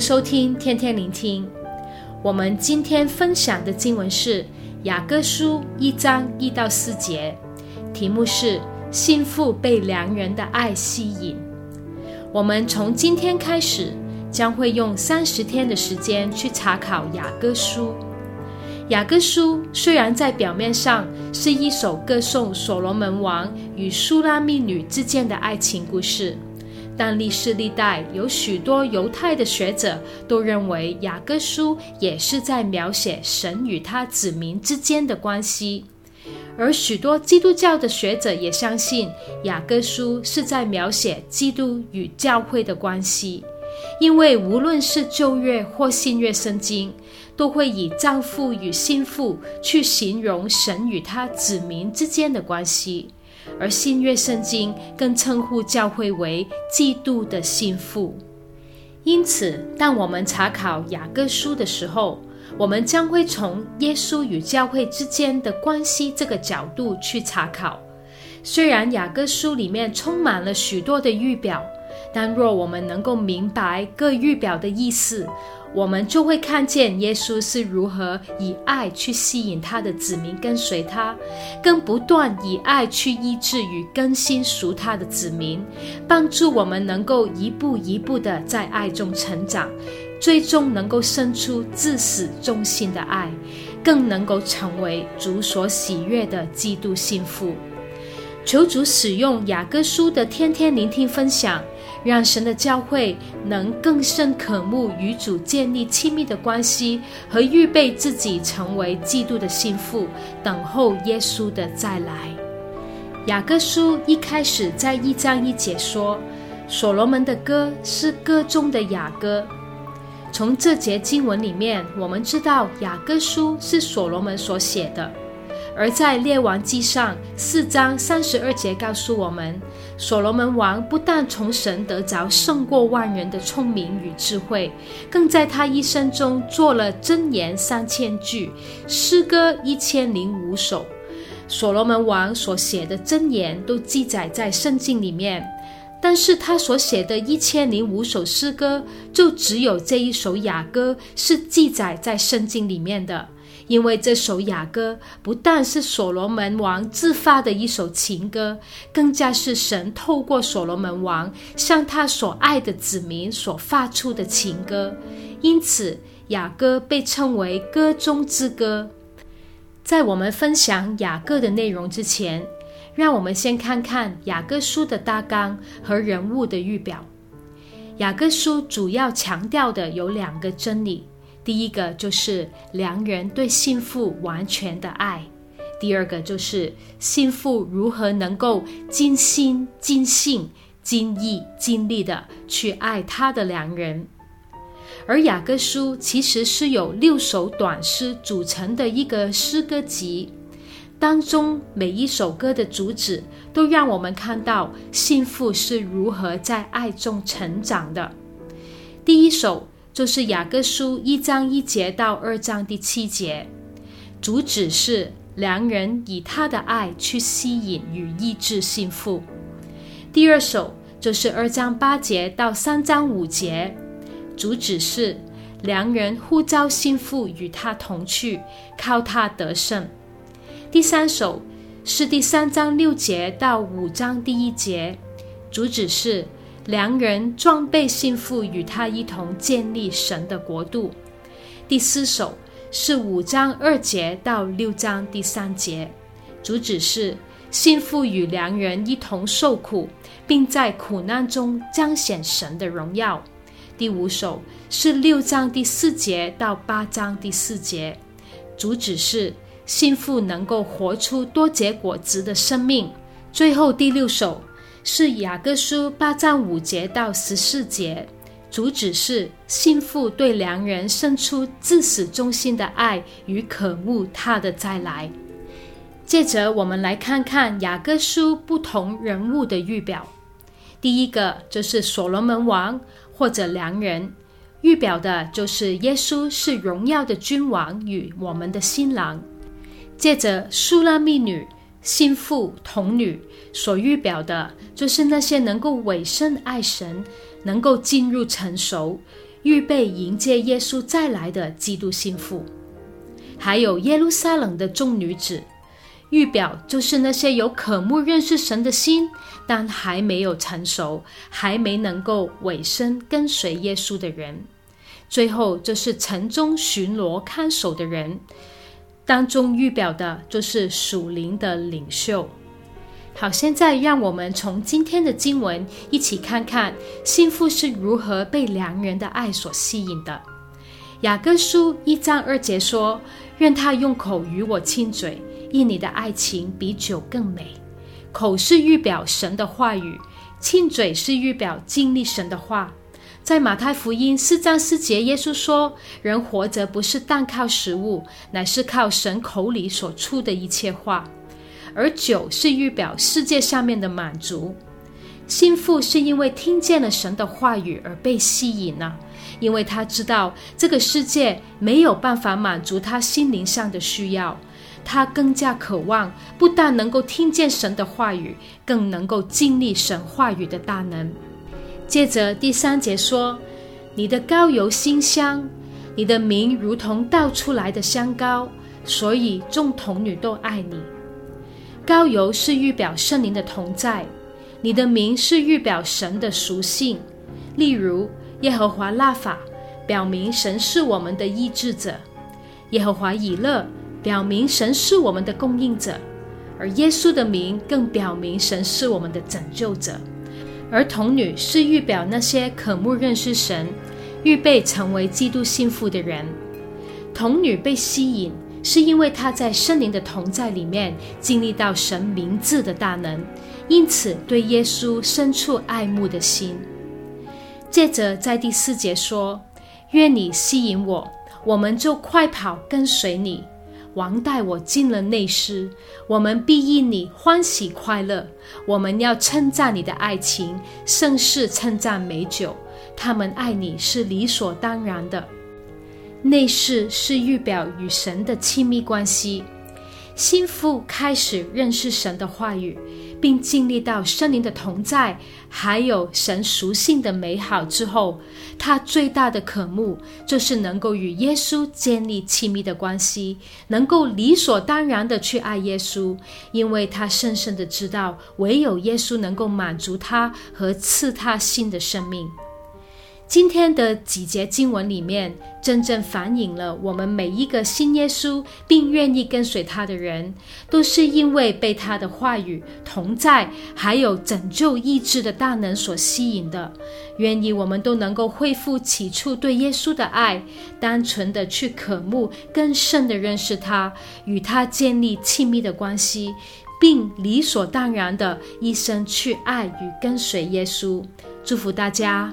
收听天天聆听。我们今天分享的经文是雅歌书一章一到四节，题目是“新妇被良人的爱吸引”。我们从今天开始将会用三十天的时间去查考雅歌书。雅歌书虽然在表面上是一首歌颂所罗门王与苏拉密女之间的爱情故事。但历世历代有许多犹太的学者都认为，雅歌书也是在描写神与他子民之间的关系，而许多基督教的学者也相信，雅歌书是在描写基督与教会的关系，因为无论是旧约或新约圣经，都会以丈夫与新妇去形容神与他子民之间的关系。而新约圣经更称呼教会为基督的新妇。因此，当我们查考雅各书的时候，我们将会从耶稣与教会之间的关系这个角度去查考。虽然雅各书里面充满了许多的预表，但若我们能够明白各预表的意思，我们就会看见耶稣是如何以爱去吸引他的子民跟随他，更不断以爱去医治与更新属他的子民，帮助我们能够一步一步的在爱中成长，最终能够生出至死忠心的爱，更能够成为主所喜悦的基督新妇。求主使用雅各书的天天聆听分享，让神的教会能更深渴慕与主建立亲密的关系，和预备自己成为基督的心腹，等候耶稣的再来。雅歌书一开始在一章一节说：“所罗门的歌是歌中的雅歌。”从这节经文里面，我们知道雅歌书是所罗门所写的。而在列王记上四章三十二节告诉我们，所罗门王不但从神得着胜过万人的聪明与智慧，更在他一生中做了箴言三千句，诗歌一千零五首。所罗门王所写的箴言都记载在圣经里面，但是他所写的一千零五首诗歌，就只有这一首雅歌是记载在圣经里面的。因为这首雅歌不但是所罗门王自发的一首情歌，更加是神透过所罗门王向他所爱的子民所发出的情歌，因此雅歌被称为歌中之歌。在我们分享雅歌的内容之前，让我们先看看雅歌书的大纲和人物的预表。雅歌书主要强调的有两个真理。第一个就是良人对新妇完全的爱，第二个就是新妇如何能够尽心、尽性、尽意、尽力的去爱他的良人。而雅歌书其实是由六首短诗组成的一个诗歌集，当中每一首歌的主旨都让我们看到新妇是如何在爱中成长的。第一首。就是雅各书一章一节到二章第七节，主旨是良人以他的爱去吸引与医治新妇。第二首就是二章八节到三章五节，主旨是良人呼召幸福与他同去，靠他得胜。第三首是第三章六节到五章第一节，主旨是。良人装备信父，与他一同建立神的国度。第四首是五章二节到六章第三节，主旨是信父与良人一同受苦，并在苦难中彰显神的荣耀。第五首是六章第四节到八章第四节，主旨是信父能够活出多结果子的生命。最后第六首。是雅各书八章五节到十四节，主旨是信父对良人生出至死忠心的爱与渴慕他的再来。接着，我们来看看雅各书不同人物的预表。第一个就是所罗门王或者良人，预表的就是耶稣是荣耀的君王与我们的新郎。接着，苏拉密女。新妇童女所预表的，就是那些能够委身爱神、能够进入成熟、预备迎接耶稣再来的基督新妇。还有耶路撒冷的众女子，预表就是那些有渴慕认识神的心，但还没有成熟，还没能够委身跟随耶稣的人。最后就是城中巡逻看守的人，当中预表的就是属灵的领袖。好，现在让我们从今天的经文一起看看新妇是如何被良人的爱所吸引的。雅各书一章二节说：“愿他用口与我亲嘴，因你的爱情比酒更美。”口是预表神的话语，亲嘴是预表经历神的话。在马太福音四章四节，耶稣说：“人活着不是单靠食物，乃是靠神口里所出的一切话。”而酒是预表世界上面的满足。心腹是因为听见了神的话语而被吸引了，因为他知道这个世界没有办法满足他心灵上的需要，他更加渴望不但能够听见神的话语，更能够经历神话语的大能。接着第三节说：“你的膏油馨香，你的名如同倒出来的香膏，所以众童女都爱你。膏油是预表圣灵的同在，你的名是预表神的属性。例如耶和华拉法，表明神是我们的医治者；耶和华以勒，表明神是我们的供应者；而耶稣的名更表明神是我们的拯救者。”而童女是预表那些渴慕认识神、预备成为基督信徒的人。童女被吸引，是因为她在圣灵的同在里面经历到神名字的大能，因此对耶稣生出爱慕的心。接着在第四节说：“愿你吸引我，我们就快跑跟随你。”王带我进了内室，我们必因你欢喜快乐。我们要称赞你的爱情，胜似称赞美酒。他们爱你是理所当然的。内室是预表与神的亲密关系。心腹开始认识神的话语，并经历到圣灵的同在，还有神属性的美好之后，他最大的渴慕就是能够与耶稣建立亲密的关系，能够理所当然的去爱耶稣，因为他深深的知道，唯有耶稣能够满足他和赐他新的生命。今天的几节经文里面，真正反映了我们每一个信耶稣并愿意跟随他的人，都是因为被他的话语同在，还有拯救意志的大能所吸引的。愿意我们都能够恢复起初对耶稣的爱，单纯的去渴慕更深的认识他，与他建立亲密的关系，并理所当然的一生去爱与跟随耶稣。祝福大家。